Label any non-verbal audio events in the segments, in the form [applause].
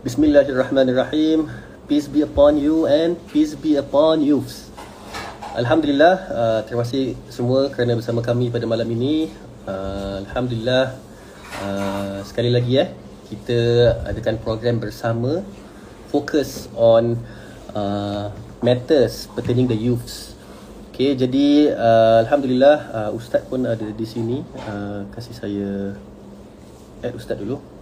Bismillahirrahmanirrahim. Peace be upon you and peace be upon youths. Alhamdulillah, uh, terima kasih semua kerana bersama kami pada malam ini. Uh, Alhamdulillah, uh, sekali lagi eh, kita adakan program bersama fokus on uh, matters pertaining the youths. Okay, jadi uh, Alhamdulillah, uh, Ustaz pun ada di sini. Uh, kasih saya add Ustaz dulu.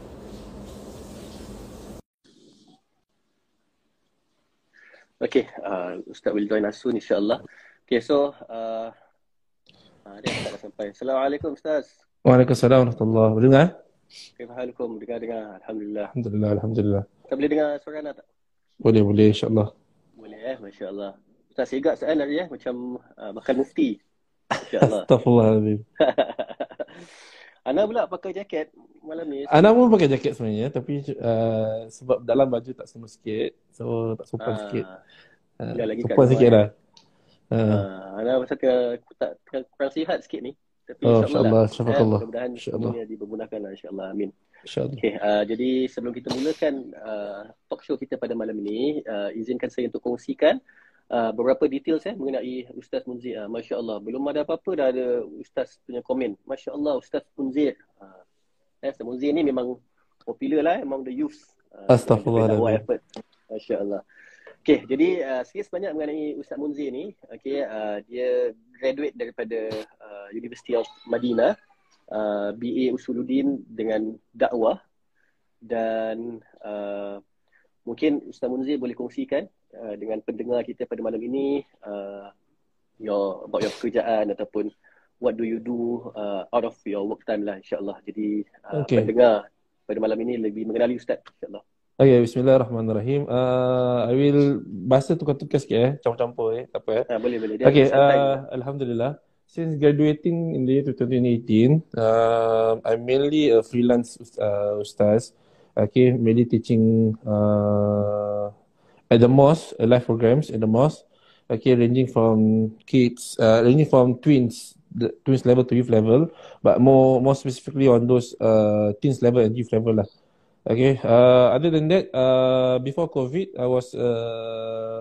Okay, uh, Ustaz will join us soon insyaAllah. Okay, so uh, uh, dia sampai. Assalamualaikum Ustaz. Waalaikumsalam warahmatullahi wabarakatuh. Dengar? Kaifahalukum? Dengar-dengar. Alhamdulillah. Alhamdulillah, alhamdulillah. Kita boleh dengar suara anak tak? Boleh, boleh insyaAllah. Boleh eh, Masya Allah. Ustaz sigak Ustaz hari eh, macam uh, makan mufti. [laughs] Masya Allah. Astaghfirullahaladzim. [laughs] Ana pula pakai jaket malam ni. Ana pun pakai jaket sebenarnya tapi uh, sebab dalam baju tak semua sikit. So tak sopan Ah, sikit. Uh, lagi sopan sikit eh. lah. Uh, Uh, Ana rasa ke, tak, kurang sihat sikit ni. Tapi Oh, insyaAllah. insyaAllah. Syafakallah. mudah-mudahan InsyaAllah. semuanya dipermudahkan lah insyaAllah. Amin. InsyaAllah. Okay, uh, jadi sebelum kita mulakan uh, talk show kita pada malam ini, uh, izinkan saya untuk kongsikan uh, beberapa details eh, mengenai Ustaz Munzir. Uh, Masya Allah, belum ada apa-apa dah ada Ustaz punya komen. Masya Allah, Ustaz Munzir. Uh, eh, Ustaz Munzir ni memang popular lah among the youth. Uh, Astaghfirullahaladzim. Masya Allah. Okay, jadi uh, sikit sebanyak mengenai Ustaz Munzir ni. Okay, uh, dia graduate daripada uh, University of Madinah. Uh, BA Usuluddin dengan dakwah dan uh, mungkin Ustaz Munzir boleh kongsikan uh, dengan pendengar kita pada malam ini uh, your about your pekerjaan ataupun what do you do uh, out of your work time lah insyaAllah. Jadi uh, Okay. pendengar pada malam ini lebih mengenali Ustaz insyaAllah. Okay, bismillahirrahmanirrahim. Uh, I will bahasa tukar-tukar sikit eh. Campur-campur eh. Tak apa eh. Uh, boleh boleh. Dia Okay, uh, Alhamdulillah. Since graduating in the year 2018, uh, I'm mainly a freelance uh, ustaz. Okay, mainly teaching uh, at the mosque, uh, live programs at the mosque. Okay, ranging from kids, uh, ranging from twins, the twins level to youth level, but more more specifically on those uh, teens level and youth level lah. Okay, uh, other than that, uh, before COVID, I was uh,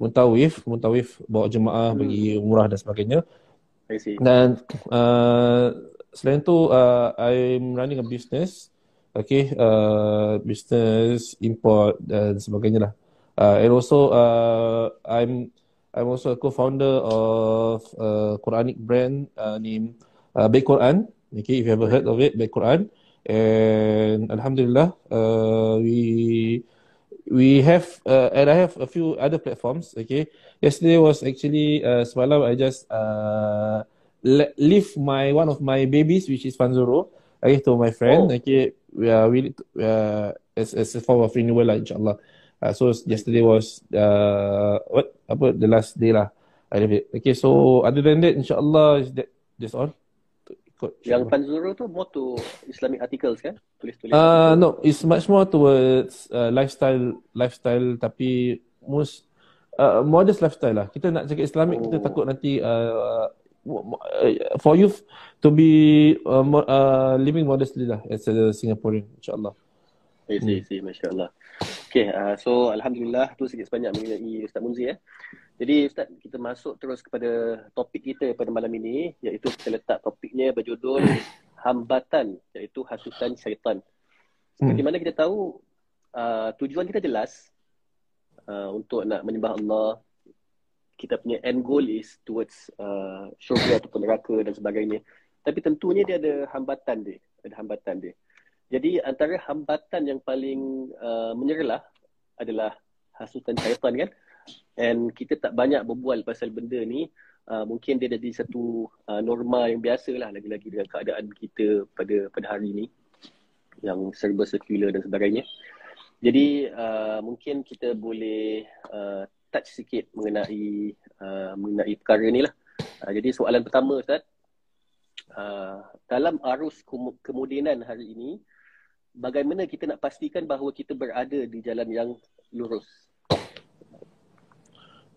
muntawif, muntawif bawa jemaah Hmm. pergi umrah dan sebagainya. I see. Dan uh, selain tu, uh, I'm running a business, okay, uh, business import dan sebagainya lah. Uh, and also, uh, I'm I'm also a co-founder of a Quranic brand uh, named uh, Baik Quran. Okay, if you ever heard of it, Baik Quran. And Alhamdulillah, uh, we we have uh, and I have a few other platforms. Okay, yesterday was actually uh, semalam I just uh, le- leave my one of my babies, which is Fanzuro, okay, to my friend. Oh. Okay, we are we uh, as as a form of renewal lah, inshallah. Uh, so yesterday was uh, what apa the last day lah. I leave it. Okay, so other than that, inshallah is that that's all. Ikut, Yang insyaAllah. Panzuro tu more to Islamic articles kan? Tulis-tulis. Uh, no, it's much more towards uh, lifestyle, lifestyle tapi most uh, modest lifestyle lah. Kita nak cakap Islamic, kita Oh. takut nanti uh, uh, for youth to be uh, mo- uh, living modestly lah as a Singaporean, insyaAllah. I see, I see. Masya Allah. Okay, uh, so Alhamdulillah tu sikit sebanyak mengenai Ustaz Munzir eh. Jadi Ustaz, kita masuk terus kepada topik kita pada malam ini iaitu kita letak topiknya berjudul [coughs] Hambatan iaitu hasutan syaitan. Seperti Hmm. mana kita tahu uh, tujuan kita jelas uh, untuk nak menyembah Allah. Kita punya end goal is towards uh, syurga ataupun neraka dan sebagainya. Tapi tentunya dia ada hambatan dia. Ada hambatan dia. Jadi antara hambatan yang paling uh, menyerlah adalah hasutan syaitan kan. And kita tak banyak berbual pasal benda ni. Uh, mungkin dia jadi satu uh, norma yang biasa lah lagi-lagi dengan keadaan kita pada pada hari ni yang serba sekular dan sebagainya. Jadi uh, mungkin kita boleh uh, touch sikit mengenai uh, mengenai perkara ni lah. Uh, jadi soalan pertama Ustaz, uh, dalam arus kem- kemodenan hari ini, bagaimana kita nak pastikan bahawa kita berada di jalan yang lurus?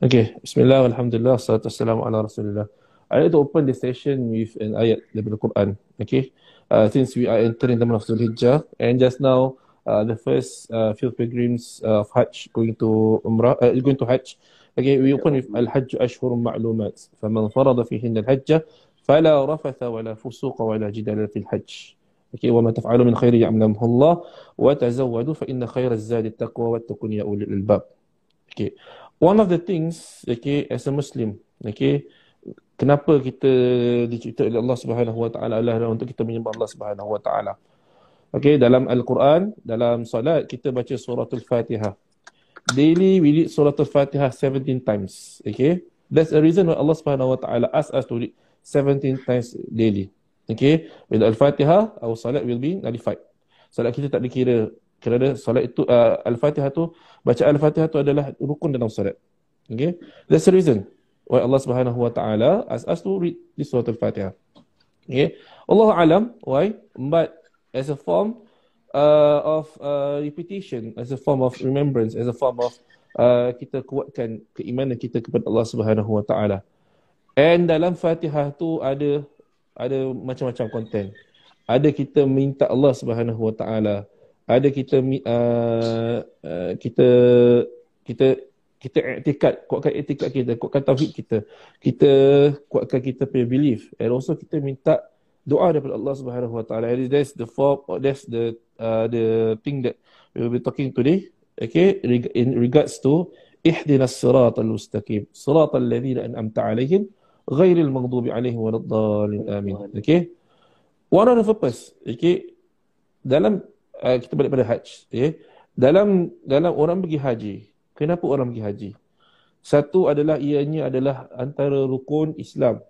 Okay, Bismillah, Alhamdulillah, salatu wassalamu ala Rasulullah. I like to open the session with an ayat daripada Quran. Okay, uh, since we are entering the month of Zulhijjah, and just now uh, the first uh, few pilgrims uh, of Hajj going to Umrah, uh, going to Hajj. Okay, we open with Al-Hajj Ashhur Ma'lumat. فمن فرض فيهن الحج فلا رفث ولا فسوق ولا جدال في الحج. Okay, wa ma taf'alu min khairi ya'lamuhu Allah wa tazawwadu fa inna khairaz zadi taqwa wa taqun ya ulil albab. Okay. One of the things, okay, as a Muslim, okay, kenapa kita dicipta oleh Allah Subhanahu wa taala adalah untuk kita menyembah Allah Subhanahu wa taala. Okay, dalam Al-Quran, dalam solat kita baca suratul Al-Fatihah. Daily we read suratul Al-Fatihah 17 times. Okay? That's a reason why Allah Subhanahu wa taala ask us to read 17 times daily. Okay, bila Al-Fatihah, our solat will be nullified. Solat kita tak dikira kerana solat itu uh, Al-Fatihah tu baca Al-Fatihah tu adalah rukun dalam solat. Okay, that's the reason why Allah Subhanahu Wa Taala ask us to read this surah Al-Fatihah. Okay, Allah alam why, but as a form uh, of uh, repetition, as a form of remembrance, as a form of uh, kita kuatkan keimanan kita kepada Allah Subhanahu Wa Taala. And dalam Fatihah tu ada ada macam-macam konten. Ada kita minta Allah Subhanahu Wa Taala. Ada kita uh, kita kita kita iktikad, kuatkan iktikad kita, kuatkan tauhid kita. Kita kuatkan kita punya belief. And also kita minta doa daripada Allah Subhanahu Wa Taala. That's the form, that's the uh, the thing that we will be talking today. Okay, in regards to ihdinas siratal mustaqim, siratal ladzina an'amta alaihim ghairil maghdubi alaihim waladdallin amin. Okay. One of the purpose, okay, dalam uh, kita balik pada haji, okay, dalam dalam orang pergi haji, kenapa orang pergi haji? Satu adalah ianya adalah antara rukun Islam.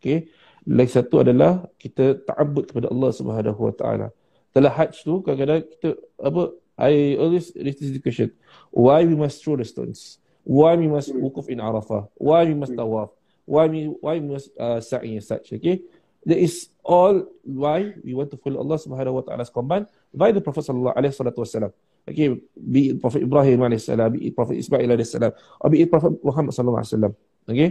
Okay. Lagi satu adalah kita ta'abbud kepada Allah Subhanahu Wa Taala. Dalam haji tu kadang-kadang kita apa I always raise this question. Why we must throw the stones? Why we must wukuf in Arafah? Why we must tawaf? Why we why we must uh, sa'i such okay? That is all why we want to follow Allah Subhanahu wa taala's command by the prophet sallallahu alaihi wasallam. Okay be it prophet Ibrahim alaihi be it prophet Ismail alaihi salam or be it prophet Muhammad sallallahu alaihi wasallam okay?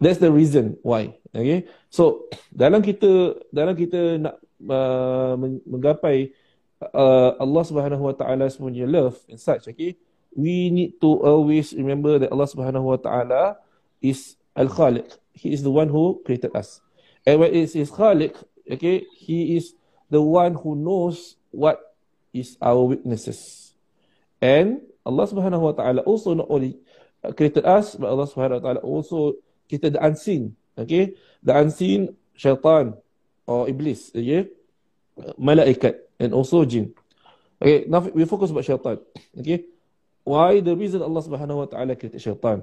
That's the reason why okay? So dalam kita dalam kita nak uh, menggapai uh, Allah Subhanahu wa taala's punya love and such okay? We need to always remember that Allah Subhanahu wa taala is Al-Khaliq. He is the one who created us. And when it is Khaliq, okay, he is the one who knows what is our weaknesses. And Allah subhanahu wa ta'ala also not only created us, but Allah subhanahu wa ta'ala also created the unseen. Okay, the unseen syaitan or iblis, okay, malaikat and also jinn. Okay, now we focus about syaitan. Okay, why the reason Allah subhanahu wa ta'ala created syaitan?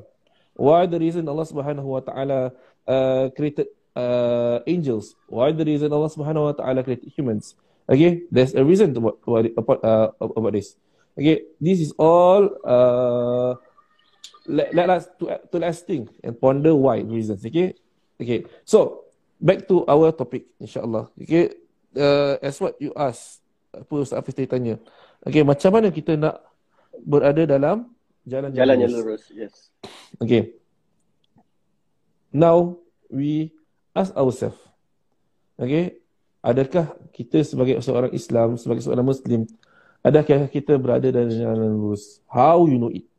Why the reason Allah Subhanahu Wa Taala uh, created uh, angels? Why the reason Allah Subhanahu Wa Taala created humans? Okay, there's a reason to what, about uh, about this. Okay, this is all uh, let, let us to to let's think and ponder why reasons. Okay, okay. So back to our topic, inshallah. Okay, uh, as what you ask, apa Ustaz Hafiz tanya. Okay, macam mana kita nak berada dalam jalan jalan yang lurus. Yes. Okay. Now we ask ourselves. Okay. Adakah kita sebagai seorang Islam, sebagai seorang Muslim, adakah kita berada dalam jalan lurus? How you know it?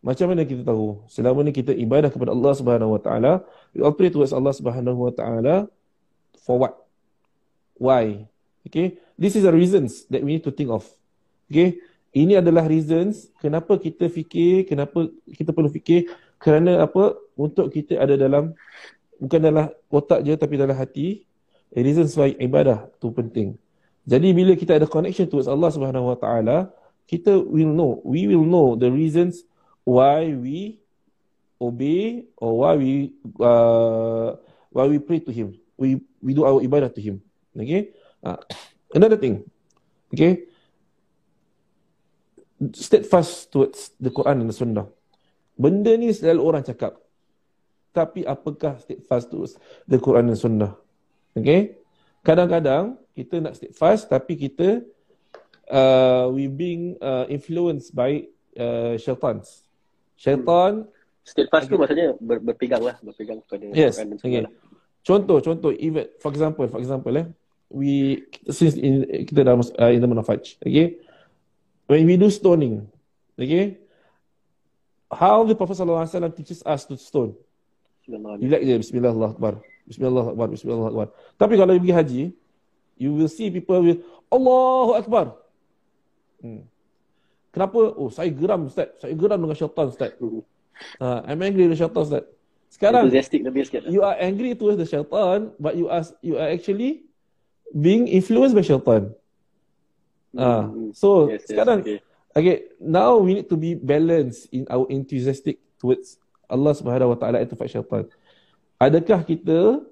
Macam mana kita tahu? Selama ni kita ibadah kepada Allah Subhanahu Wa Taala, we all pray towards Allah Subhanahu Wa Taala for what? Why? Okay. This is the reasons that we need to think of. Okay. Ini adalah reasons kenapa kita fikir, kenapa kita perlu fikir kerana apa? Untuk kita ada dalam bukan dalam otak je tapi dalam hati. A reasons why ibadah tu penting. Jadi bila kita ada connection towards Allah Subhanahu Wa Taala, kita will know, we will know the reasons why we obey or why we uh, why we pray to Him. We we do our ibadah to Him. Okay. Uh, another thing. Okay steadfast towards the Quran dan Sunnah. Benda ni selalu orang cakap. Tapi apakah steadfast towards the Quran dan Sunnah? Okay? Kadang-kadang kita nak steadfast tapi kita uh, we being uh, influenced by uh, syaitan. Syaitan steadfast tu maksudnya ber, berpegang lah, berpegang kepada yes, Quran dan Sunnah. Okay. Lah. Contoh, contoh, even for example, for example, eh, we since in, kita dalam uh, in the Hajj, okay, when we do stoning, okay, how the Prophet Sallallahu Alaihi Wasallam teaches us to stone. You like je Bismillah Allah Akbar. Bismillah Akbar. Bismillah Akbar. Tapi kalau you pergi haji, you will see people with Allahu Akbar. Hmm. Kenapa? Oh, saya geram Ustaz. Saya geram dengan syaitan Ustaz. Uh, [laughs] I'm angry with syaitan Ustaz. Sekarang, you are angry towards the syaitan, but you are, you are actually being influenced by syaitan. Uh, so, yes, sekarang, yes, okay. okay, now we need to be balanced in our enthusiastic towards Allah Subhanahu Wa Taala itu fight syaitan. Adakah kita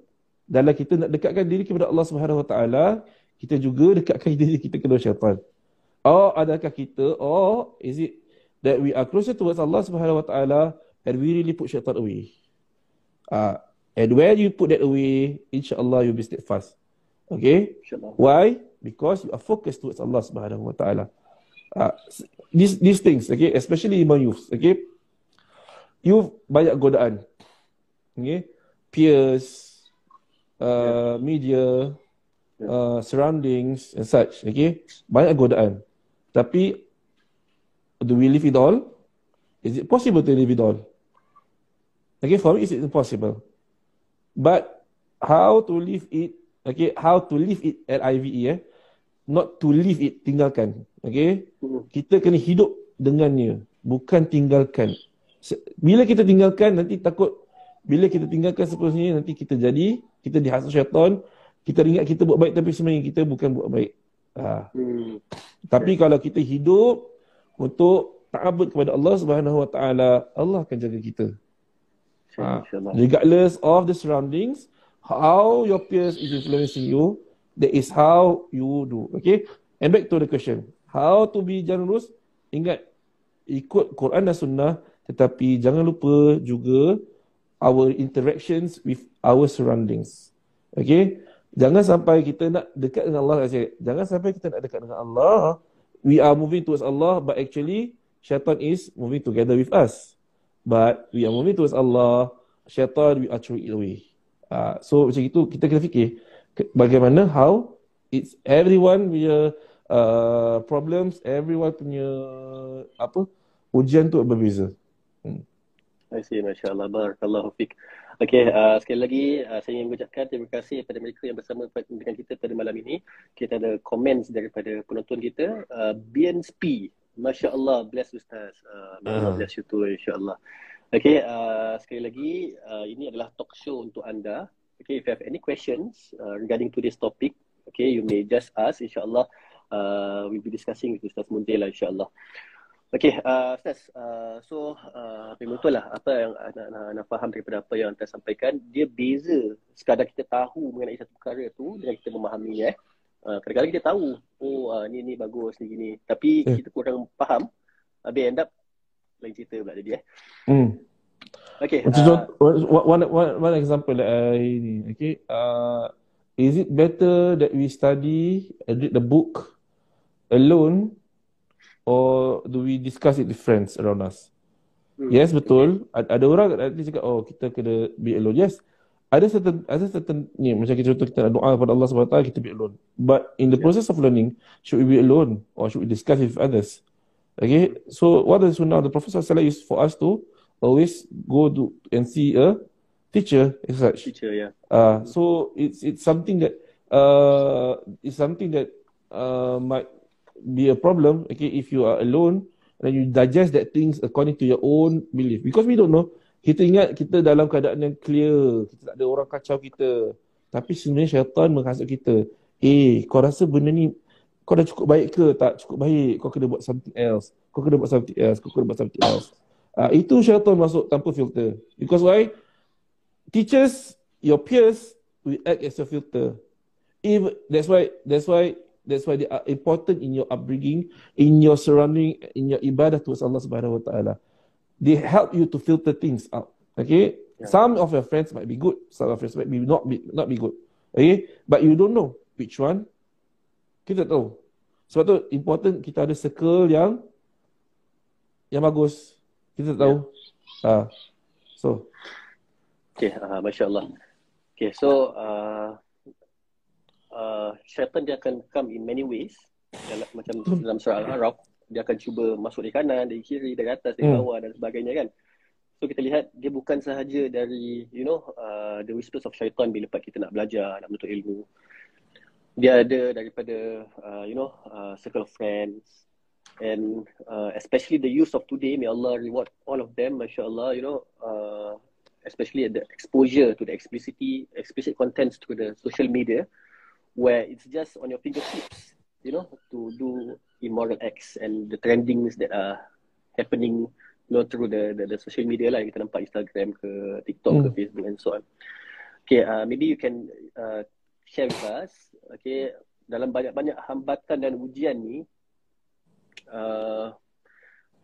dalam kita nak dekatkan diri kepada Allah Subhanahu Wa Taala, kita juga dekatkan [laughs] diri kita kepada syaitan. Or adakah kita or is it that we are closer towards Allah Subhanahu Wa Taala and we really put syaitan away? Uh, and where you put that away, insya-Allah you'll be steadfast. Okay? Why? Because you are focused towards Allah Subhanahu Wa Taala. Uh, these these things, okay, especially among youth, okay. You banyak godaan, okay, peers, uh, media, uh, surroundings and such, okay, banyak godaan. Tapi do we live it all? Is it possible to live it all? Okay, for me it's impossible. But how to live it, okay, how to live it at IVE, eh? Not to live it, tinggalkan. Okay, kita kena hidup dengannya, bukan tinggalkan. Bila kita tinggalkan, nanti takut, bila kita tinggalkan seterusnya, nanti kita jadi, kita dihasut syaitan, kita ingat kita buat baik tapi sebenarnya kita bukan buat baik. Ha. Hmm. Tapi kalau kita hidup untuk ta'abud kepada Allah Subhanahu Wa Taala, Allah akan jaga kita. Ha. Regardless of the surroundings, how your peers is influencing you, that is how you do. Okay? And back to the question. How to be generous? Ingat, ikut Quran dan Sunnah, tetapi jangan lupa juga our interactions with our surroundings. Okay? Jangan sampai kita nak dekat dengan Allah. Jangan sampai kita nak dekat dengan Allah. We are moving towards Allah but actually syaitan is moving together with us. But we are moving towards Allah. Syaitan we are throwing it away. Uh, so macam itu kita kena fikir bagaimana how it's everyone punya uh, problems, everyone punya apa ujian tu berbeza. Hmm. I see, Masya Allah. Barakallahu fiqh. Okey, uh, sekali lagi uh, saya ingin mengucapkan terima kasih kepada mereka yang bersama dengan kita pada malam ini. Kita ada komen daripada penonton kita. Uh, Bian Spi, Masya Allah, bless Ustaz. Uh, uh. Bless you too, Insya Allah. Okey, uh, sekali lagi, uh, ini adalah talk show untuk anda. Okay, if you have any questions uh, regarding to this topic, okay, you may just ask. Insya Allah, uh, we'll be discussing with Ustaz lah, Insya Allah. Okay, uh, Ustaz. Uh, so, uh, memang betul lah apa yang nak, nak, nak faham daripada apa yang anda sampaikan. Dia beza sekadar kita tahu mengenai satu perkara tu dengan kita memahami. Eh. Uh, kadang-kadang kita tahu, oh uh, ni ni bagus, ni gini. Tapi hmm. kita kurang faham. Habis end up, lain cerita pula jadi. Eh. Hmm. Okay. Uh, one, one, one example that I ni. Okay. Uh, is it better that we study and read the book alone or do we discuss it with friends around us? Hmm. Yes, betul. Ada, ada orang nanti cakap, oh kita kena be alone. Yes, ada certain, ada certain ni macam kita contoh kita nak doa kepada Allah SWT, kita be alone. But in the process of learning, should we be alone or should we discuss with others? Okay, so what the sunnah the Prophet SAW is for us to always go to and see a teacher as such. Teacher, yeah. Uh, so it's it's something that uh, it's something that uh, might be a problem okay if you are alone and you digest that things according to your own belief. Because we don't know. Kita ingat kita dalam keadaan yang clear. Kita tak ada orang kacau kita. Tapi sebenarnya syaitan menghasut kita. Eh kau rasa benda ni kau dah cukup baik ke? Tak cukup baik. Kau kena buat something else. Kau kena buat something else. Kau kena buat something else uh, itu syaitan masuk tanpa filter because why teachers your peers will act as a filter if that's why that's why That's why they are important in your upbringing, in your surrounding, in your ibadah towards Allah Subhanahu Wa Taala. They help you to filter things out. Okay, yeah. some of your friends might be good, some of your friends might be not be not be good. Okay, but you don't know which one. Kita tahu. Sebab tu important kita ada circle yang yang bagus. Kita tahu. Yeah. Uh, so. Okay, uh, masya Allah. Okay, so uh, uh, syaitan dia akan come in many ways dalam, macam dalam surah Al-Araf dia akan cuba masuk dari kanan, dari kiri, dari atas, dari Hmm. bawah dan sebagainya kan. So kita lihat dia bukan sahaja dari you know uh, the whispers of syaitan bila part kita nak belajar, nak menuntut ilmu. Dia ada daripada uh, you know uh, circle of friends and uh, especially the youth of today may Allah reward all of them masya-Allah you know uh, especially the exposure to the explicitity explicit contents to the social media where it's just on your fingertips you know to do immoral acts and the trendings that are happening you know through the the, the social media lah kita nampak Instagram ke TikTok ke Hmm. Facebook and so on okay uh, maybe you can uh, share with us okay dalam banyak-banyak hambatan dan ujian ni uh,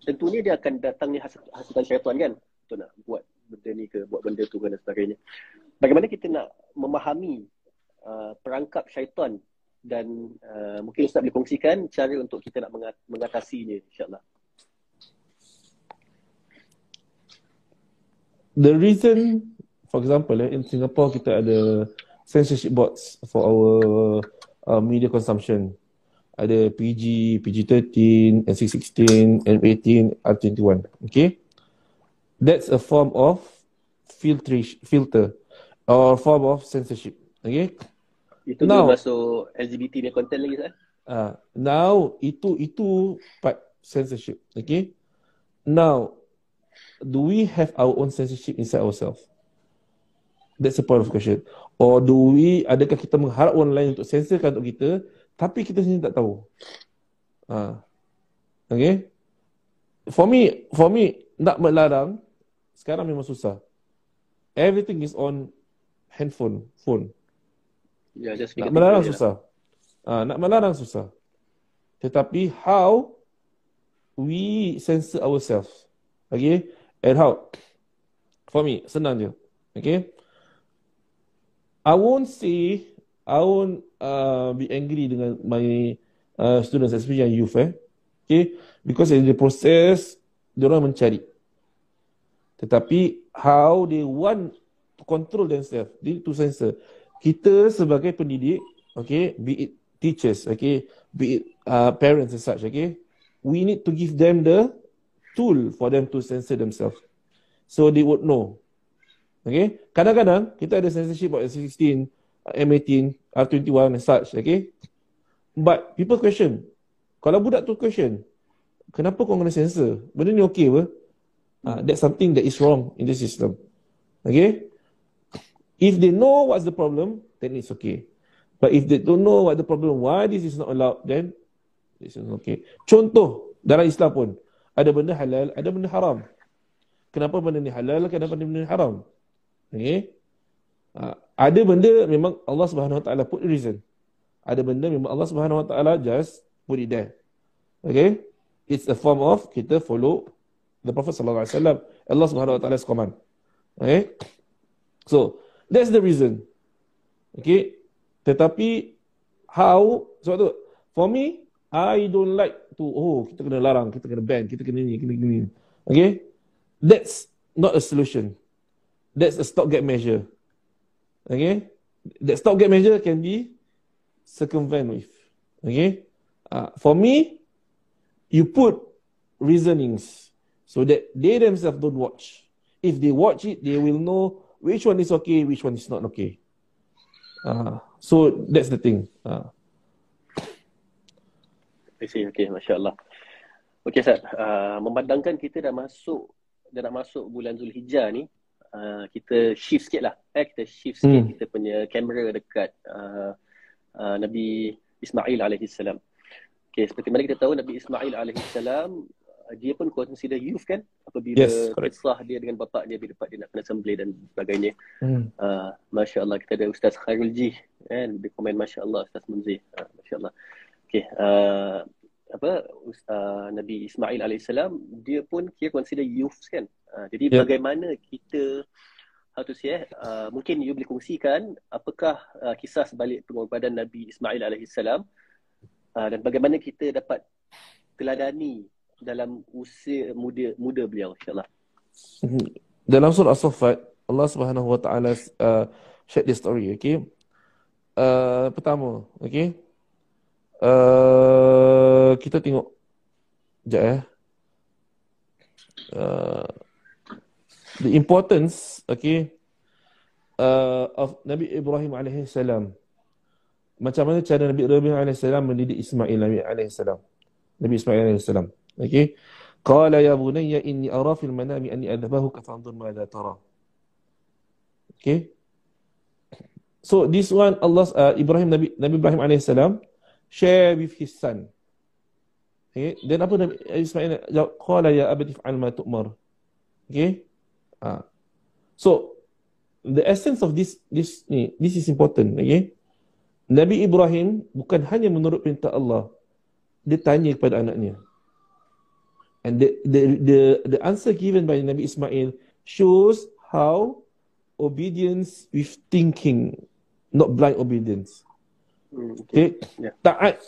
tentunya dia akan datangnya has- hasutan syaitan kan? Untuk nak buat benda ni ke? Buat benda tu ke dan sebagainya. Bagaimana kita nak memahami uh, perangkap syaitan dan uh, mungkin Ustaz boleh kongsikan cara untuk kita nak mengat- mengatasinya insyaAllah. The reason, for example, eh, in Singapore kita ada censorship boards for our uh, media consumption. Ada PG, PG13, NC16, M18, R21. Okay? That's a form of filtration, filter or form of censorship. Okay? itu Now- no. masuk LGBT punya content lagi Ustaz Uh, now itu itu part censorship. Okay. Now, do we have our own censorship inside ourselves? That's the point of question. Or do we adakah kita mengharap orang lain untuk sensorkan untuk kita tapi kita sendiri tak tahu? Uh, okay. For me, for me nak melarang sekarang memang susah. Everything is on handphone, phone. ya just Nak melarang lah. susah. Ah, nak melarang susah. Tetapi how we censor ourselves. Okay? And how? For me, senang je. Okay? I won't say, I won't uh, be angry dengan my uh, students, especially yang youth. Eh? Okay? Because in the process, diorang mencari. Tetapi how they want to control themselves, they need to censor. Kita sebagai pendidik, okay, be it teachers, okay, be it uh, parents and such, okay, we need to give them the tool for them to censor themselves. So they would know. Okay, kadang-kadang kita ada censorship about S16, M18, R21 and such, okay. But people question, kalau budak tu question, kenapa kau kena censor? Benda ni okay apa? Uh, that's something that is wrong in the system. Okay? If they know what's the problem, then it's okay. But if they don't know what the problem, why this is not allowed, then this is okay. Contoh, dalam Islam pun, ada benda halal, ada benda haram. Kenapa benda ni halal, kenapa benda ni haram? Okay? Uh, ada benda memang Allah Subhanahu Wa Taala put reason. Ada benda memang Allah Subhanahu Wa Taala just put it there. Okay? It's a form of kita follow the Prophet Sallallahu Alaihi Wasallam. Allah Subhanahu Wa Taala's command. Okay? So, that's the reason. Okay? Tetapi how sebab tu for me I don't like to oh kita kena larang, kita kena ban, kita kena ni, kena gini. Okay? That's not a solution. That's a stopgap measure. Okay? That stopgap measure can be circumvent with. Okay? Uh, for me, you put reasonings so that they themselves don't watch. If they watch it, they will know which one is okay, which one is not okay. Uh, so that's the thing. Uh, I see, okay, Masya Allah. Okay, Ustaz. Uh, memandangkan kita dah masuk, dah nak masuk bulan Zulhijjah ni, uh, kita shift sikit lah. Eh, kita shift sikit Hmm. kita punya kamera dekat uh, uh, Nabi Ismail AS. Okay, seperti mana kita tahu Nabi Ismail AS, uh, dia pun consider youth kan? Apabila Yes, correct. kisah dia dengan bapa dia bila dia nak kena sembelih dan sebagainya. hmm. Uh, Masya Allah, kita ada Ustaz Khairul Ji kan? Dia komen Masya Allah, Ustaz Munzir. Uh, Masya Allah. Okay, uh, apa uh, Nabi Ismail AS dia pun kira consider youth kan uh, jadi Yep. bagaimana kita how to say eh, uh, mungkin you boleh kongsikan apakah uh, kisah sebalik pengorbanan Nabi Ismail AS uh, dan bagaimana kita dapat teladani dalam usia muda muda beliau insyaallah Dalam surah As-Saffat, Allah Subhanahu Wa Taala uh, share this story, okay? Uh, pertama, okay? Uh, kita tengok Sekejap eh. Uh, the importance, okay, uh, of Nabi Ibrahim alaihi salam. Macam mana cara Nabi Ibrahim alaihi salam mendidik Ismail alaihi salam. Nabi Ismail alaihi salam. Okay. Qala ya bunayya inni ara fil manami anni adhabahuka fanzur madza tara. Okay. So this one Allah uh, Ibrahim Nabi Nabi Ibrahim alaihi salam share with his son. Okay. Dan apa Nabi Ismail jawab qala ya abati fa'al ma tu'mar. Okay. Uh. So the essence of this this ni this is important, okay? Nabi Ibrahim bukan hanya menurut perintah Allah. Dia tanya kepada anaknya. And the, the the the answer given by Nabi Ismail shows how obedience with thinking, not blind obedience. Hmm, okay. okay. Yeah. Taat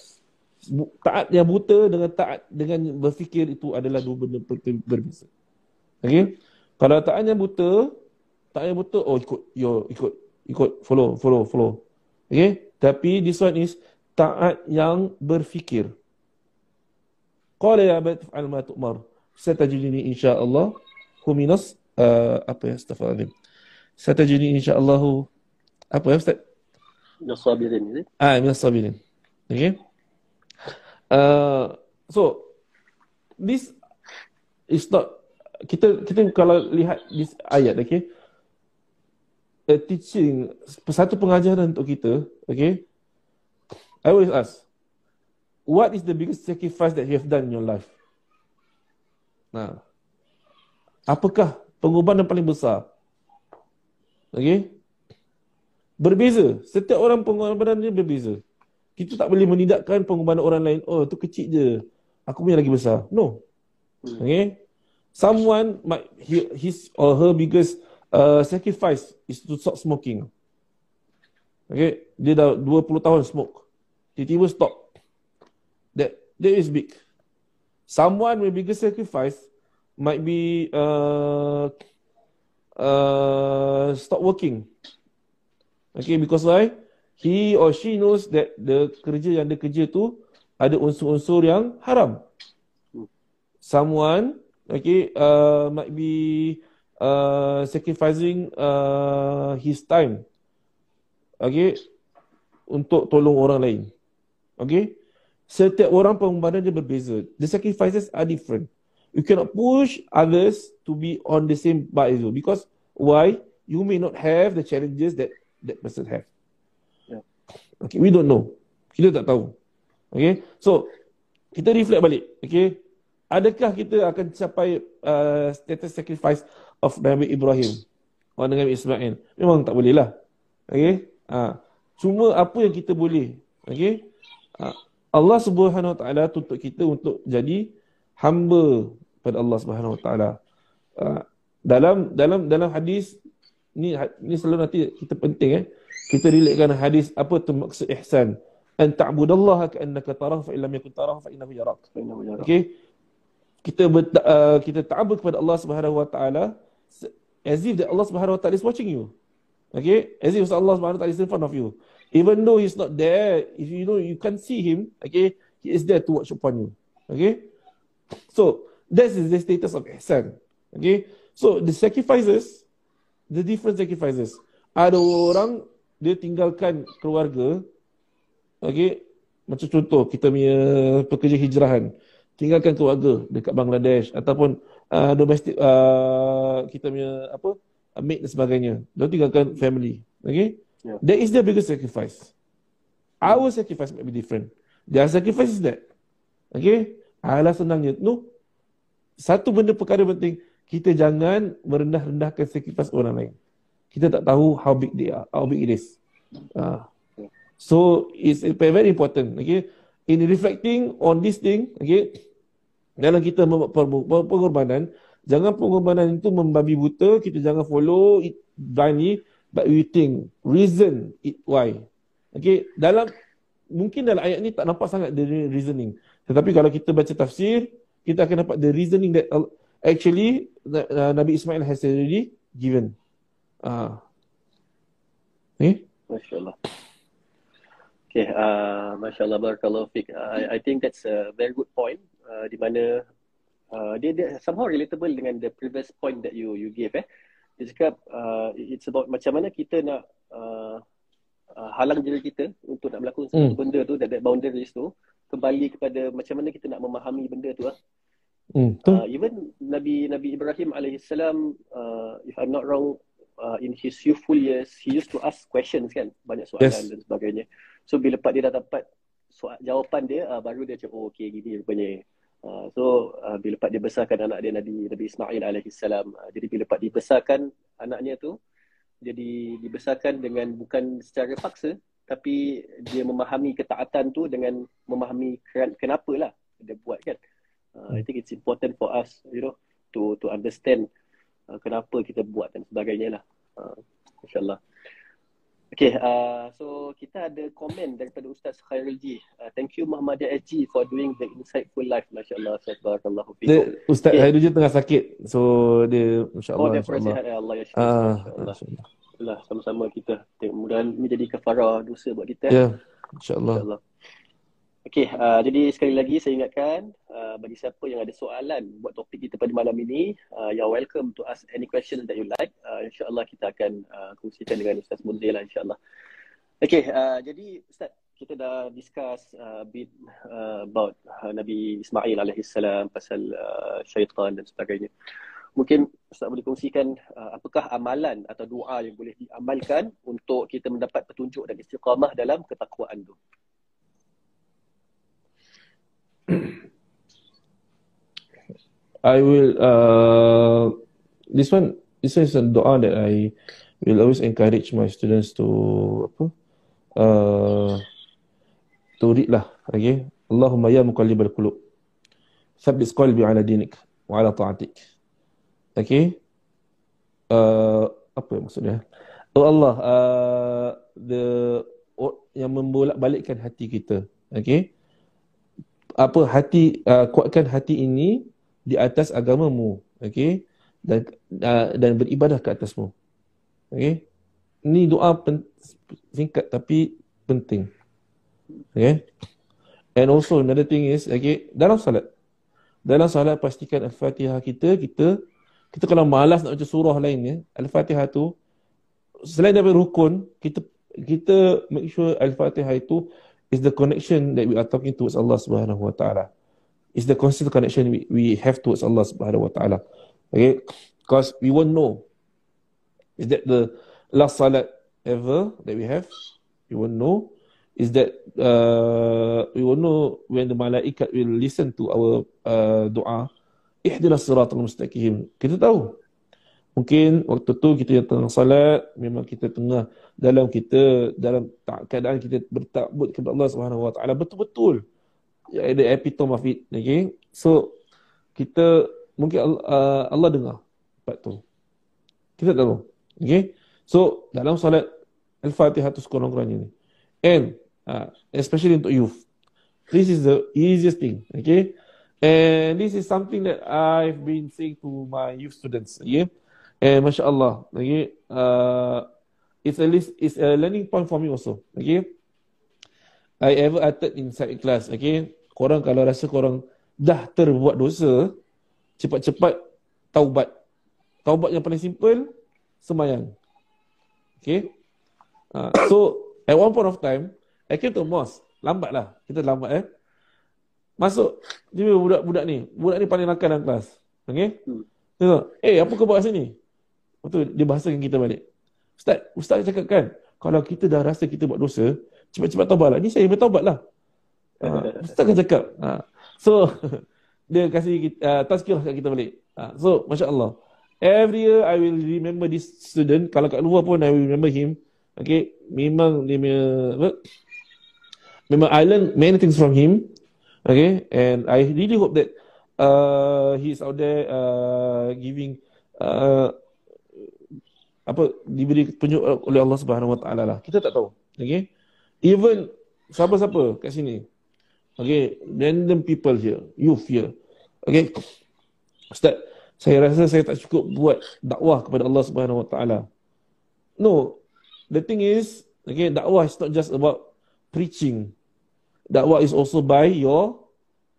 taat yang buta dengan taat dengan berfikir itu adalah dua benda berbeza. Okay. Kalau taat yang buta, taat yang buta, oh ikut, yo ikut, ikut, follow, follow, follow. Okay. Tapi this one is taat yang berfikir. Qala ya abad fa'al ma tu'mar. Satajidini insyaallah hu minas uh, apa ya astagfirullahalazim. Satajidini insyaallah apa ya ustaz? Minas sabirin. Ah, minas sabirin. Okay. Uh, so this is not kita kita kalau lihat this ayat okay a teaching satu pengajaran untuk kita okay I always ask what is the biggest sacrifice that you have done in your life? Nah, apakah pengorbanan paling besar? Okay? Berbeza. Setiap orang pengorbanan dia berbeza. Kita tak boleh menidakkan pengorbanan orang lain. Oh, tu kecil je. Aku punya lagi besar. No. Okay? Someone might his or her biggest uh, sacrifice is to stop smoking. Okay? Dia dah 20 tahun smoke. Tiba-tiba stop that that is big. Someone with bigger sacrifice might be uh, uh, stop working. Okay, because why? He or she knows that the kerja yang dia kerja tu ada unsur-unsur yang haram. Someone, okay, uh, might be uh, sacrificing uh, his time, okay, untuk tolong orang lain. Okay, Setiap orang pengorbanan dia berbeza. The sacrifices are different. You cannot push others to be on the same bike as you. Because why? You may not have the challenges that that person have. Yeah. Okay, we don't know. Kita tak tahu. Okay, so kita reflect balik. Okay, adakah kita akan capai uh, status sacrifice of Nabi Ibrahim orang dengan Ismail? Memang tak boleh lah. Okay, uh, cuma apa yang kita boleh. Okay, uh, Allah Subhanahu Wa Taala tuntut kita untuk jadi hamba pada Allah Subhanahu Wa Taala. Uh, dalam dalam dalam hadis ni ni selalu nanti kita penting eh kita relatekan hadis apa tu maksud ihsan an ta'budallaha ka'annaka tarahu fa illam yakun tarahu fa innahu yarak. Okey. Kita ber, uh, kita ta'abbud kepada Allah Subhanahu Wa Taala as if that Allah Subhanahu Wa Taala is watching you. Okay, as if Allah Subhanahu Wa Taala is in front of you. Even though he's not there, if you know you can't see him, okay, he is there to watch upon you. Okay? So that is the status of ihsan. Okay? So the sacrifices, the different sacrifices. Ada orang dia tinggalkan keluarga, okay, macam contoh kita punya pekerja hijrahan, tinggalkan keluarga dekat Bangladesh ataupun uh, domestik uh, kita punya apa, mate dan sebagainya. Dia tinggalkan family. Okay? Yeah. That is the biggest sacrifice. Our sacrifice might be different. Their sacrifice is that. Okay? Alah senangnya. No. Satu benda perkara penting. Kita jangan merendah-rendahkan sacrifice orang lain. Kita tak tahu how big they are. How big it is. Uh. So, it's very important. Okay? In reflecting on this thing, okay, dalam kita membuat pengorbanan, jangan pengorbanan itu membabi buta, kita jangan follow it blindly, but we think reason it why. Okay dalam mungkin dalam ayat ni tak nampak sangat the reasoning. Tetapi kalau kita baca tafsir kita akan dapat the reasoning that actually uh, Nabi Ismail has already given. Ah. Uh. eh masyaallah okay uh, masyaallah barakallahu fik uh, I, I think that's a very good point uh, di mana uh, dia dia somehow relatable dengan the previous point that you you gave eh. Dia cakap uh, it's about macam mana kita nak uh, uh, halang diri kita untuk nak melakukan satu hmm. benda tu that, that boundaries tu kembali kepada macam mana kita nak memahami benda tu lah. Hmm. Uh, even Nabi Nabi Ibrahim alaihissalam uh, if I'm not wrong uh, in his youthful years he used to ask questions kan banyak soalan yes. dan sebagainya. So bila lepas dia dah dapat soal, jawapan dia uh, baru dia cakap oh okey gini rupanya. Uh, so uh, bila lepas dia besarkan anak dia Nabi Nabi Ismail alaihissalam uh, jadi bila lepas dibesarkan anaknya tu jadi dibesarkan dengan bukan secara paksa tapi dia memahami ketaatan tu dengan memahami kenapa lah dia buat kan. Uh, I think it's important for us, you know, to to understand uh, kenapa kita buat dan sebagainya lah. Uh, InsyaAllah. Okay, uh, so kita ada komen daripada Ustaz Khairul Ji. Uh, thank you Muhammadiyah SG for doing the insightful live. Masya Allah. Barakallahu fikum. Ustaz okay. Khairul Ji tengah sakit. So dia, Masya Allah. Oh, dia persihat. Ya Allah. Ya uh, Allah. Sama-sama kita. Mudah-mudahan ini jadi kafarah dosa buat kita. Ya, yeah. Insya Allah. Insya Allah. Okey, uh, jadi sekali lagi saya ingatkan uh, bagi siapa yang ada soalan buat topik kita pada malam ini, uh, you're welcome to ask any questions that you like. Uh, InsyaAllah kita akan uh, kongsikan dengan Ustaz Munzir lah insyaAllah. Okey, uh, jadi Ustaz, kita dah discuss uh, a bit uh, about uh, Nabi Ismail AS pasal uh, syaitan dan sebagainya. Mungkin Ustaz boleh kongsikan uh, apakah amalan atau doa yang boleh diamalkan untuk kita mendapat petunjuk dan istiqamah dalam ketakwaan tu. [clears throat] I will uh this one this is a doa that I will always encourage my students to apa uh to read lah okay? Allahumma ya muqallibal qulub. Thabbit qalbi ala dinik wa ala ta'atik. Okay? Uh apa maksudnya? Oh Allah uh the oh, yang membolak-balikkan hati kita okay apa hati uh, kuatkan hati ini di atas agamamu okey? Dan uh, dan beribadah ke atasmu okey? Ini doa pen, singkat tapi penting okey? And also another thing is okey dalam solat dalam solat pastikan al-fatihah kita kita kita kalau malas nak baca surah lain ya al-fatihah tu selain daripada rukun kita kita make sure al-fatihah itu is the connection that we are talking towards Allah Subhanahu Wa Taala. Is the constant connection we, we have towards Allah Subhanahu Wa Taala. Okay, because we won't know. Is that the last salat ever that we have? We won't know. Is that uh, we will know when the malaikat will listen to our uh, doa. Ihdinas siratal mustaqim. Kita tahu Mungkin waktu tu kita yang tengah salat, memang kita tengah dalam kita dalam keadaan kita bertakbut kepada Allah Subhanahu Wa Taala betul-betul. Ya ada epitome of it, okay? So kita mungkin uh, Allah dengar part tu. Kita tahu. Okay? So dalam salat Al-Fatihah tu sekurang-kurangnya ni. And uh, especially untuk youth. This is the easiest thing, okay? And this is something that I've been saying to my youth students, okay? And Masya Allah, okay, uh, it's a list, it's a learning point for me also, okay. I ever uttered inside class, okay. Korang kalau rasa korang dah terbuat dosa, cepat-cepat taubat. Taubat yang paling simple, semayang. Okay. Uh, so, at one point of time, I came to mosque. Lambat lah. Kita lambat eh. Masuk. Dia budak-budak ni. Budak ni paling nakal dalam kelas. Okay. Hmm. Eh, apa kau buat sini? Lepas tu dia bahasakan kita balik. Ustaz, Ustaz cakap kan, kalau kita dah rasa kita buat dosa, cepat-cepat taubat lah. Ni saya bertaubat lah. Uh, Ustaz kan cakap. Uh, so, [laughs] dia kasih uh, tazkirah kat kita balik. Uh, so, Masya Allah. Every year I will remember this student. Kalau kat luar pun I will remember him. Okay, memang dia apa? Memang I learn many things from him. Okay, and I really hope that uh, he's out there uh, giving uh, apa diberi petunjuk oleh Allah Subhanahu Wa Taala lah. Kita tak tahu. Okay. Even siapa-siapa kat sini. Okay. Random people here. Youth here. Okay. Ustaz, saya rasa saya tak cukup buat dakwah kepada Allah Subhanahu Wa Taala. No. The thing is, okay, dakwah is not just about preaching. Dakwah is also by your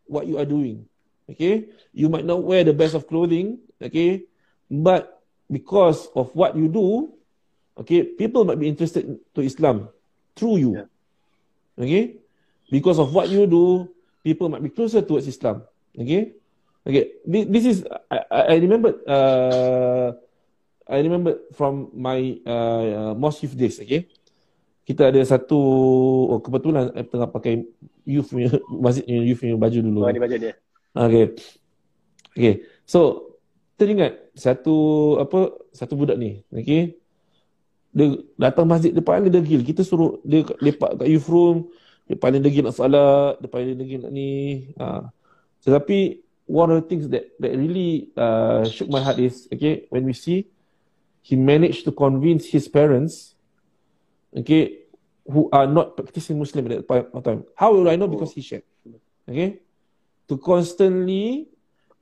what you are doing. okay, you might not wear the best of clothing, okay, but because of what you do, okay, people might be interested to Islam through you. Yeah. Okay? Because of what you do, people might be closer towards Islam. Okay? Okay, this is I, I remember uh, I remember from my uh, mosque youth days, okay? Kita ada satu oh kebetulan saya tengah pakai youth punya [laughs] masjid youth punya baju dulu. Oh, ni baju dia. Okay. Okay. So, teringat satu apa satu budak ni, okay? Dia datang masjid dia paling degil. Kita suruh dia lepak kat youth room, dia paling degil nak salat, dia paling degil nak ni. Ha. Tetapi one of the things that that really uh, shook my heart is okay when we see he managed to convince his parents okay who are not practicing muslim at that point time how will i know because he shared okay to constantly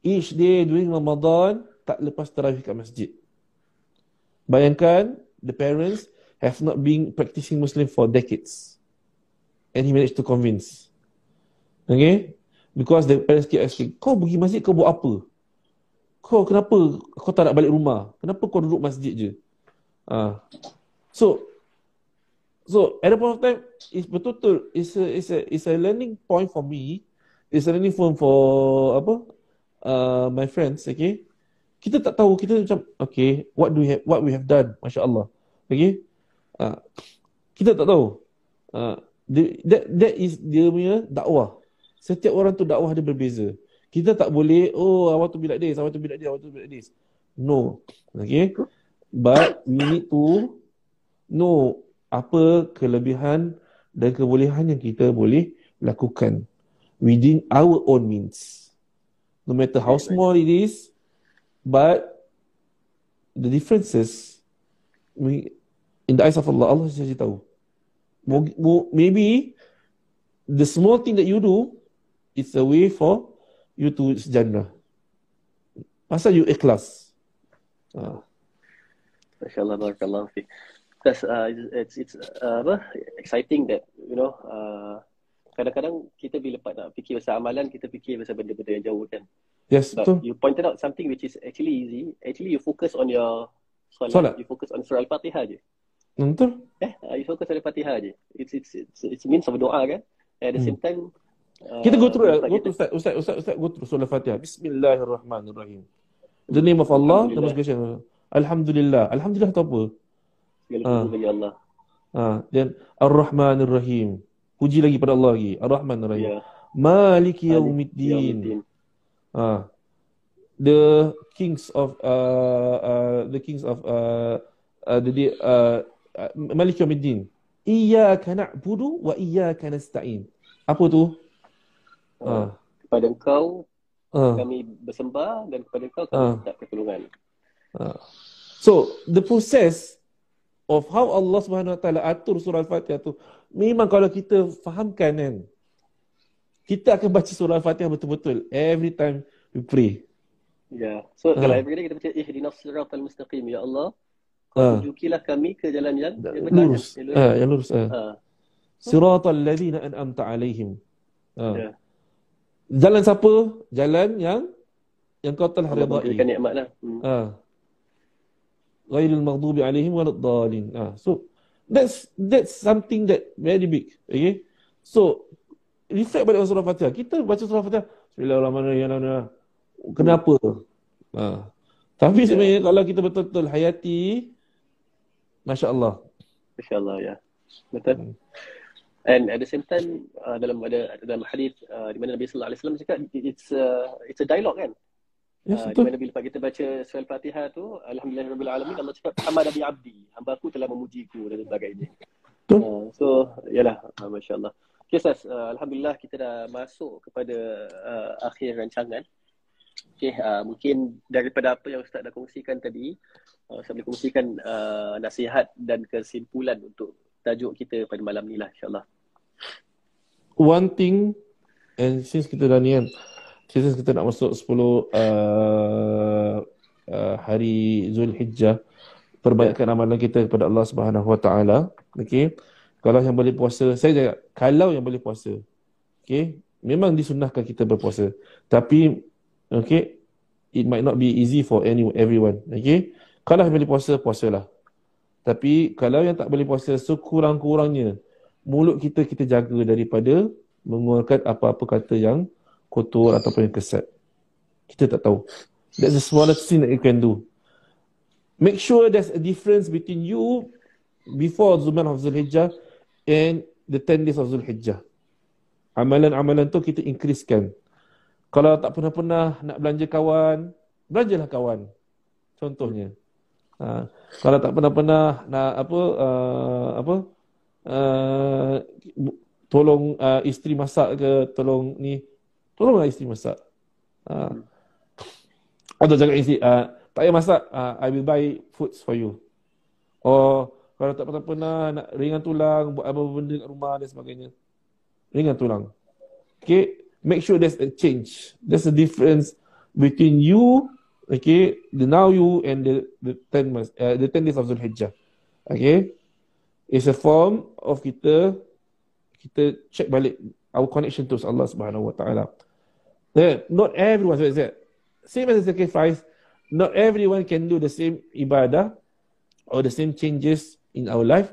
each day during ramadan tak lepas tarawih kat masjid bayangkan the parents have not been practicing muslim for decades and he managed to convince okay Because the parents keep asking, kau pergi masjid kau buat apa? Kau kenapa kau tak nak balik rumah? Kenapa kau duduk masjid je? Uh. So, so at the point of time, it's betul-betul, it's a, it's a, it's a learning point for me. It's a learning point for, apa, uh, my friends, okay? Kita tak tahu, kita macam, okay, what do we have, what we have done, Masya Allah. Okay? Uh, kita tak tahu. Uh, the, that, that is dia punya dakwah. Setiap orang tu dakwah dia berbeza. Kita tak boleh, oh, I want to be like this, I want to be like this, I want to be like this. No. Okay? But we need to know apa kelebihan dan kebolehan yang kita boleh lakukan within our own means. No matter how small it is, but the differences we, in the eyes of Allah, Allah saja tahu. Maybe the small thing that you do it's a way for you to jannah. Masa you ikhlas. Uh. MashaAllah, barakallahu fi. That's, uh, it's, it's uh, apa, exciting that, you know, uh, kadang-kadang kita bila nak fikir pasal amalan, kita fikir pasal benda-benda yang jauh kan. Yes, But betul. You pointed out something which is actually easy. Actually, you focus on your solat. solat. You focus on surah Al-Fatihah je. Betul. Eh, uh, you focus on Al-Fatihah je. It's, it's, it's, it's means of doa kan. At the hmm. same time, kita go through, uh, go through Ustaz, Ustaz, Ustaz, Ustaz, go through surah Fatihah. Bismillahirrahmanirrahim. The name of Allah, the most gracious. Alhamdulillah. Alhamdulillah tu apa? Segala puji ah. bagi Allah. Ah, then Ar-Rahmanir-Rahim. Puji lagi pada Allah lagi. Ar-Rahmanir-Rahim. Yeah. Maliki Yawmiddin. Ah. The kings of uh, uh, the kings of uh, uh, the uh, uh, Maliki Yawmiddin. Iyyaka na'budu wa iyyaka nasta'in. Apa tu? Uh, kepada engkau uh. kami bersembah dan kepada engkau kami uh. minta pertolongan. Uh. So, the process of how Allah Subhanahu Wa Taala atur surah Al-Fatihah tu memang kalau kita fahamkan kan kita akan baca surah Al-Fatihah betul-betul every time we pray. Ya. Yeah. So, uh. kalau every day kita baca ihdinas siratal mustaqim ya Allah, kau tunjukilah kami ke jalan yang, yang lurus. Yang lurus. Uh, yang lurus. Uh. Uh. Siratal ladzina an'amta alaihim. Uh. Yeah. Jalan siapa? Jalan yang yang kau telah redai. Berikan nikmatlah. Hmm. Ha. Ghairil maghdubi alaihim waladdallin. Ha. So that's that's something that very big. Okay? So reflect balik surah Fatihah. Kita baca surah Fatihah. Bismillahirrahmanirrahim. Kenapa? Ha. Tapi ya. sebenarnya kalau kita betul-betul hayati masya-Allah. Masya-Allah ya. Betul. Hmm. And at the same time uh, dalam ada dalam hadis uh, di mana Nabi sallallahu alaihi wasallam cakap it's uh, it's a dialogue kan. Yes, uh, di mana bila kita baca surah Al-Fatihah tu alhamdulillahirabbil alamin Allah cakap hamada bi abdi hamba aku telah memujiku dan sebagainya. Uh, so yalah uh, masya-Allah. Okay, Sas, uh, alhamdulillah kita dah masuk kepada uh, akhir rancangan. Okay, uh, mungkin daripada apa yang Ustaz dah kongsikan tadi, uh, saya boleh kongsikan uh, nasihat dan kesimpulan untuk tajuk kita pada malam ni lah insyaAllah one thing and since kita dah ni kan since kita nak masuk 10 uh, uh, hari Zulhijjah perbanyakkan amalan kita kepada Allah Subhanahu Wa Taala okey kalau yang boleh puasa saya cakap kalau yang boleh puasa okey memang disunahkan kita berpuasa tapi okay, it might not be easy for any everyone. Okay, kalau boleh puasa, puasalah. Tapi kalau yang tak boleh puasa, sekurang-kurangnya mulut kita kita jaga daripada mengeluarkan apa-apa kata yang kotor ataupun yang kesat. Kita tak tahu. That's the smallest thing that you can do. Make sure there's a difference between you before Zuman of Zulhijjah and the 10 days of Zulhijjah. Amalan-amalan tu kita increasekan. Kalau tak pernah-pernah nak belanja kawan, belanjalah kawan. Contohnya. Ha, kalau tak pernah-pernah nak apa uh, apa uh, tolong uh, isteri masak ke tolong ni tolonglah isteri masak. Ha. Atau cakap isteri uh, tak payah masak, uh, I will buy foods for you. Or kalau tak pernah-pernah nak ringan tulang, buat apa benda kat rumah dan sebagainya. Ringan tulang. Okay, make sure there's a change. There's a difference between you okay the now you and the the 10 months uh, the 10 days of Zulhijjah okay it's a form of kita kita check balik our connection to Allah Subhanahu wa taala not everyone so that same as the sacrifice not everyone can do the same ibadah or the same changes in our life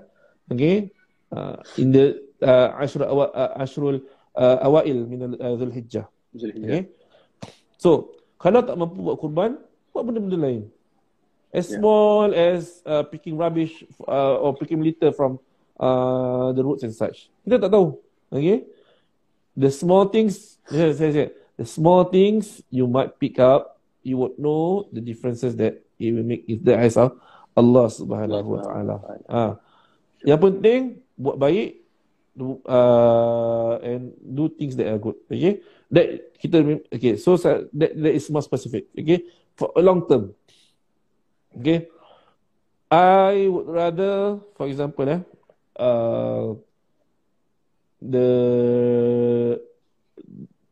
okay uh, in the uh, ashrul uh, ashrul uh, awail min uh, Zulhijjah okay so kalau tak mampu buat kurban, buat benda-benda lain. As yeah. small as uh, picking rubbish uh, or picking litter from uh, the roads and such. Kita tak tahu. Okay? The small things, saya, saya, saya, the small things you might pick up, you would know the differences that it will make in the eyes of Allah subhanahu wa ta'ala. Ha. Yang penting, buat baik uh, and do things that are good. Okay? that kita okay so that that is more specific okay for a long term okay i would rather for example eh uh the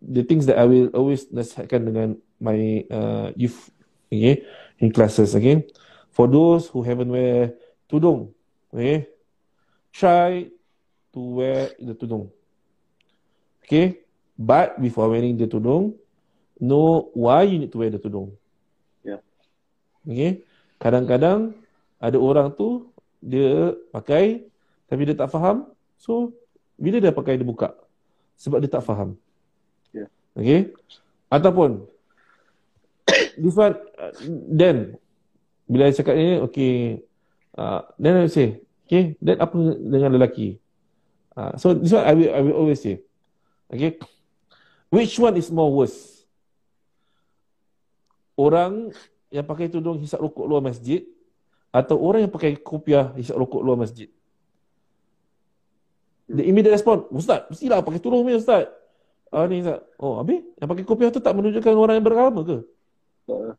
the things that i will always nasihatkan dengan my uh, youth okay in classes okay for those who haven't wear tudung okay try to wear the tudung okay But before wearing the tudung, know why you need to wear the tudung. Yeah. Okay. Kadang-kadang ada orang tu dia pakai tapi dia tak faham. So bila dia pakai dia buka sebab dia tak faham. Yeah. Okay. Ataupun [coughs] this one uh, then bila saya cakap ni okay uh, then I say okay then apa dengan lelaki uh, so this one I will, I will always say okay Which one is more worse? Orang yang pakai tudung hisap rokok luar masjid atau orang yang pakai kopiah hisap rokok luar masjid? The immediate response, Ustaz, mestilah pakai tudung ni Ustaz. Ah ni Ustaz. Oh, habis yang pakai kopiah tu tak menunjukkan orang yang beragama ke? Uh,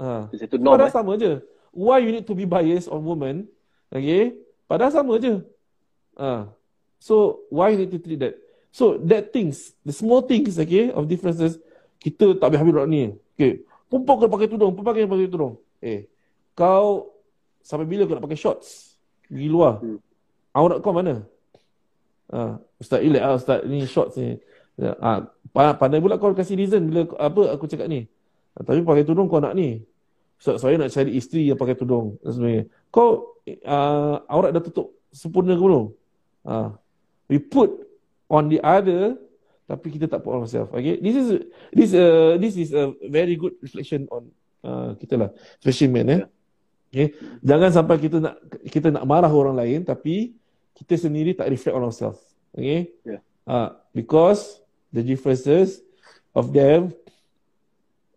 ha. Itu norm, Padahal eh? sama je. Why you need to be biased on woman? Okay? Padahal sama je. Ah. So, why you need to treat that? So that things, the small things okay, of differences, kita tak habis-habis buat ni. Okay. Perempuan kena pakai tudung, perempuan kena pakai tudung. Eh, kau sampai bila kau nak pakai shorts? Pergi luar. Hmm. Aurat kau mana? Ha, Ustaz Ilek lah, Ustaz ni shorts ni. Ha, pandai pula kau kasih reason bila apa aku cakap ni. Ha, tapi pakai tudung kau nak ni. Ustaz, saya nak cari isteri yang pakai tudung. Sebenarnya. Kau uh, aurat dah tutup sempurna ke belum? Ha, we put on the other tapi kita tak put on ourselves okay this is this uh, this is a very good reflection on uh, kita lah especially men eh okay jangan sampai kita nak kita nak marah orang lain tapi kita sendiri tak reflect on ourselves okay yeah. uh, because the differences of them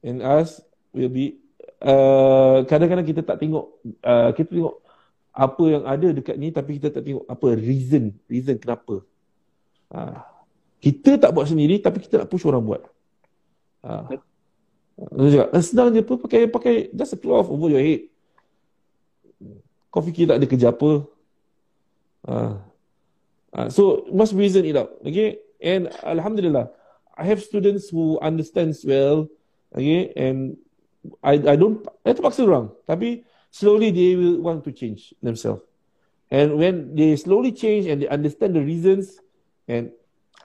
and us will be uh, kadang-kadang kita tak tengok uh, kita tengok apa yang ada dekat ni tapi kita tak tengok apa reason reason kenapa Ha. Kita tak buat sendiri tapi kita nak push orang buat. Cakap, eh, senang je apa pakai pakai just a cloth over your head. Kau fikir tak ada kerja apa? Ha. Ha. So must reason it out. Okay? And Alhamdulillah, I have students who understands well. Okay? And I I don't, I terpaksa orang. Tapi slowly they will want to change themselves. And when they slowly change and they understand the reasons, And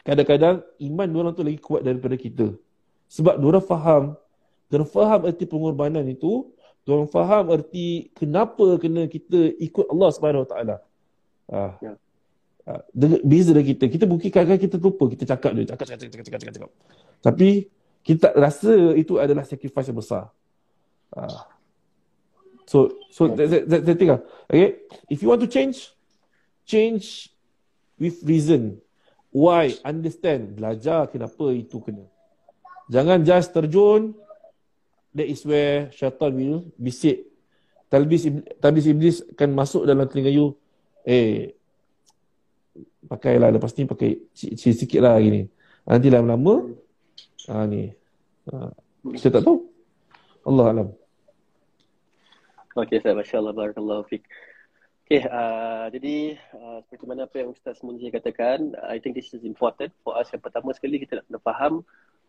kadang-kadang iman orang tu lagi kuat daripada kita. Sebab orang faham Kena faham erti pengorbanan itu. Diorang faham erti kenapa kena kita ikut Allah Subhanahu Wa Taala. Ah. Ya. Ah, beza dari kita. Kita mungkin kadang-kadang kita lupa kita cakap dia. Cakap, cakap, cakap, cakap, cakap, cakap. Tapi kita rasa itu adalah sacrifice yang besar. Ah. So, so that's, that's the thing lah. Okay? If you want to change, change with reason. Why? Understand. Belajar kenapa itu kena. Jangan just terjun. That is where syaitan will bisik. Talbis, talbis iblis akan masuk dalam telinga you. Eh, pakailah lepas ni pakai sikit lah gini. Nanti lama-lama, ha, ni. Ha, kita tak tahu. Allah Alam. Okay, saya Masya Allah. Barakallahu fiqh. Okay, uh, jadi uh, seperti mana apa yang Ustaz Munji katakan, I think this is important for us. Yang pertama sekali kita nak kena faham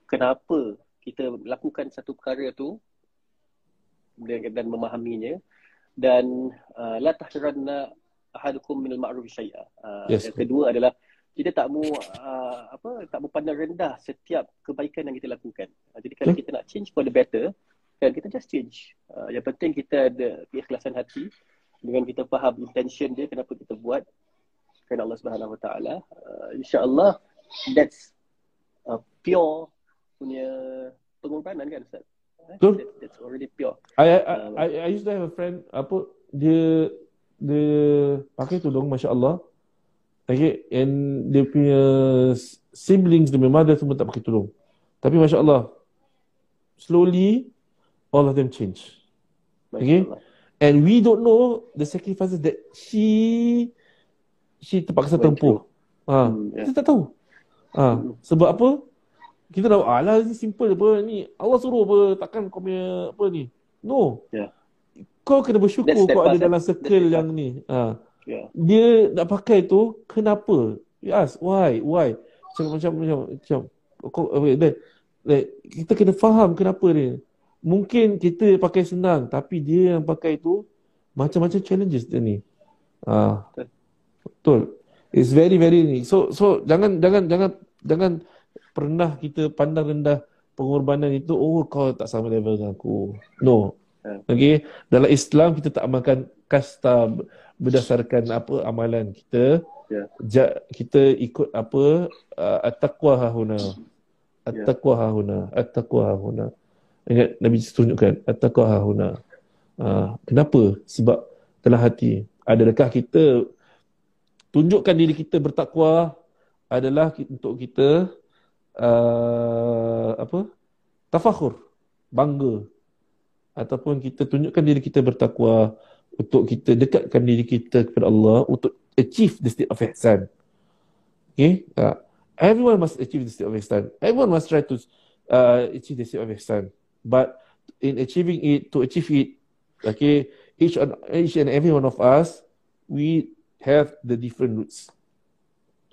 kenapa kita lakukan satu perkara tu dan, dan memahaminya dan uh, la tahtaranna ahadukum minal ma'ruf syai'a. Uh, yes. Yang kedua adalah kita tak mau uh, apa tak mau pandang rendah setiap kebaikan yang kita lakukan. Uh, jadi kalau hmm. kita nak change for the better, kan kita just change. Uh, yang penting kita ada keikhlasan hati dengan kita faham intention dia kenapa kita buat kerana Allah Subhanahu Wa Taala uh, insyaallah that's uh, pure punya pengorbanan kan Ustaz Betul. That, that's already pure. I, I, uh, I, I used to have a friend apa dia dia pakai tudung masya-Allah. Okay, and dia punya siblings dia memang dia semua tak pakai tudung. Tapi masya-Allah slowly all of them change. Okay? And we don't know the sacrifices that she she terpaksa tempuh. Ha, hmm, yeah. kita tak tahu. Ha, sebab apa? Kita dah alah ni simple apa ni. Allah suruh apa takkan kau punya apa ni. No. Yeah. Kau kena bersyukur That's kau ada dalam circle yang ni. Ha. Yeah. Dia nak pakai tu kenapa? You ask why? Why? Macam macam macam macam kau then like, kita kena faham kenapa dia mungkin kita pakai senang tapi dia yang pakai tu macam-macam challenges dia ni. Ah. Betul. It's very very ni. So so jangan jangan jangan jangan pernah kita pandang rendah pengorbanan itu oh kau tak sama level dengan aku. No. Ya. Okay. Dalam Islam kita tak amalkan kasta berdasarkan apa amalan kita. Yeah. Ja, kita ikut apa uh, at-taqwa hahuna. Ya. At-taqwa hahuna. At-taqwa hahuna. Ingat Nabi tunjukkan Attaqwa hahuna uh, Kenapa? Sebab telah hati Adakah kita Tunjukkan diri kita bertakwa Adalah untuk kita uh, Apa? Tafakhur Bangga Ataupun kita tunjukkan diri kita bertakwa Untuk kita dekatkan diri kita kepada Allah Untuk achieve the state of ihsan Okay? Uh, everyone must achieve the state of ihsan Everyone must try to uh, achieve the state of ihsan but in achieving it to achieve it okay each and each and every one of us we have the different roots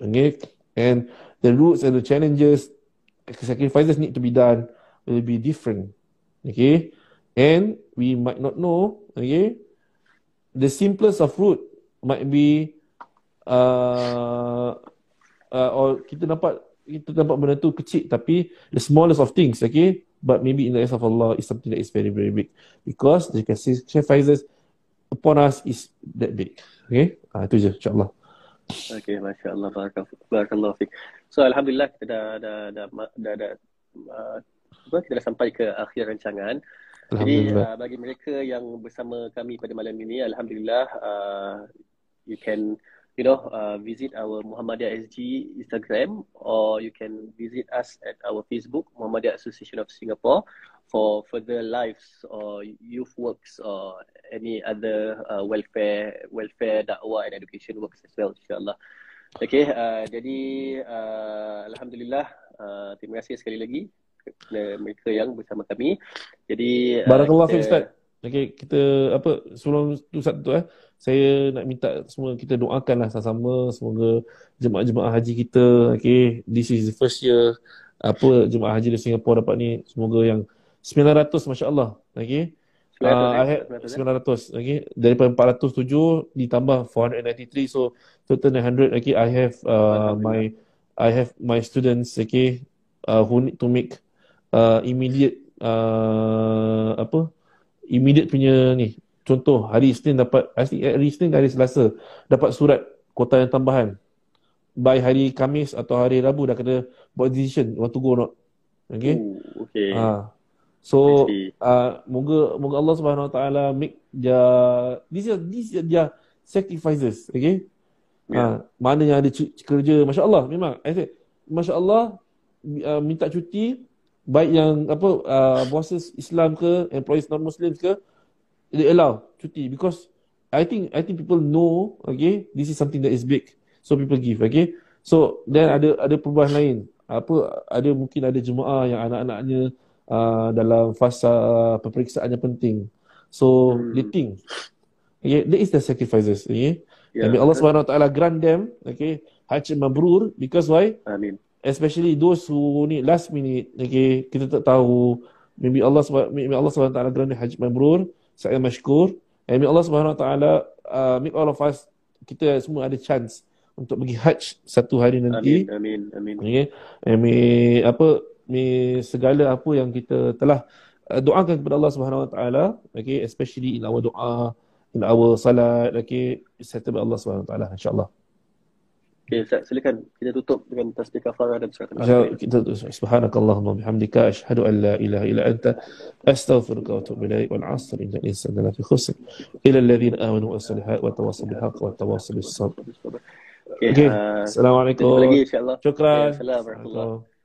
okay? And the roots and the challenges sacrifices need to be done will be different okay? And we might not know okay? The simplest of root might be uh, uh, or kita dapat kita dapat benda tu kecil tapi the smallest of things okay but maybe in the eyes of Allah is something that is very very big because the sacrifices upon us is that big. Okay, ah, itu je insyaAllah. Okay, Masya Allah, Barakallah Fik. So, Alhamdulillah, kita dah, dah, dah, dah, dah, dah uh, kita dah sampai ke akhir rancangan. Jadi, uh, bagi mereka yang bersama kami pada malam ini, Alhamdulillah, uh, you can you know, uh, visit our Muhammadiyah SG Instagram or you can visit us at our Facebook, Muhammadiyah Association of Singapore for further lives or youth works or any other uh, welfare, welfare, dakwah and education works as well, insyaAllah. Okay, uh, jadi uh, Alhamdulillah, uh, terima kasih sekali lagi kepada mereka yang bersama kami. Jadi, uh, Barakallah kita... Ustaz. Okay, kita apa sebelum tu satu eh saya nak minta semua kita doakanlah sama-sama. Semoga jemaah-jemaah haji kita okay this is the first year apa jemaah haji di Singapura dapat ni semoga yang 900 masya-Allah okay 900, uh, I had 900 okay daripada 407 ditambah 493 so total 900 okay I have uh, my I have my students okay uh, who need to make uh, immediate uh, apa immediate punya ni contoh hari Isnin dapat hari Isnin hari Selasa dapat surat kota yang tambahan by hari Kamis atau hari Rabu dah kena buat decision want to go or not okay Ooh, okay ha. so uh, moga moga Allah Subhanahu Wa Taala make dia this is this is dia sacrifices okay yeah. ha. mana yang ada kerja masya-Allah memang I say masya-Allah uh, minta cuti baik yang apa uh, bosses Islam ke employees non muslims ke they allow cuti because I think I think people know okay this is something that is big. So people give okay. So then ada ada perubahan lain. Apa ada mungkin ada jemaah yang anak-anaknya uh, dalam fasa peperiksaan yang penting. So hmm. they think okay that is the sacrifices okay. Yeah. Allah Subhanahu Wa Taala grant them okay haji mabrur because why? Amin especially those who need last minute okay kita tak tahu. Maybe Allah maybe Allah Subhanahu taala grant haji mabrur saya masykur. And may Allah Subhanahu taala uh, make all of us kita semua ada chance untuk pergi hajj satu hari nanti. Amin amin amin. Okay? And may apa may segala apa yang kita telah uh, doakan kepada Allah Subhanahu taala okay especially in our doa in our salat okay settled by Allah Subhanahu taala insyaallah Okay, Ustaz, silakan kita tutup dengan tasbih kafarah dan surat al Kita tutup. Subhanakallahumma bihamdika asyhadu an la ilaha illa anta astaghfiruka wa atubu ilaik wal 'asr innal insana lafi khusr ila alladhina amanu wa salihat wa tawassaw bil haqq wa tawassaw bis sabr. Okay, okay. Uh, Assalamualaikum. Jumpa lagi insya-Allah. Syukran. Assalamualaikum warahmatullahi wabarakatuh.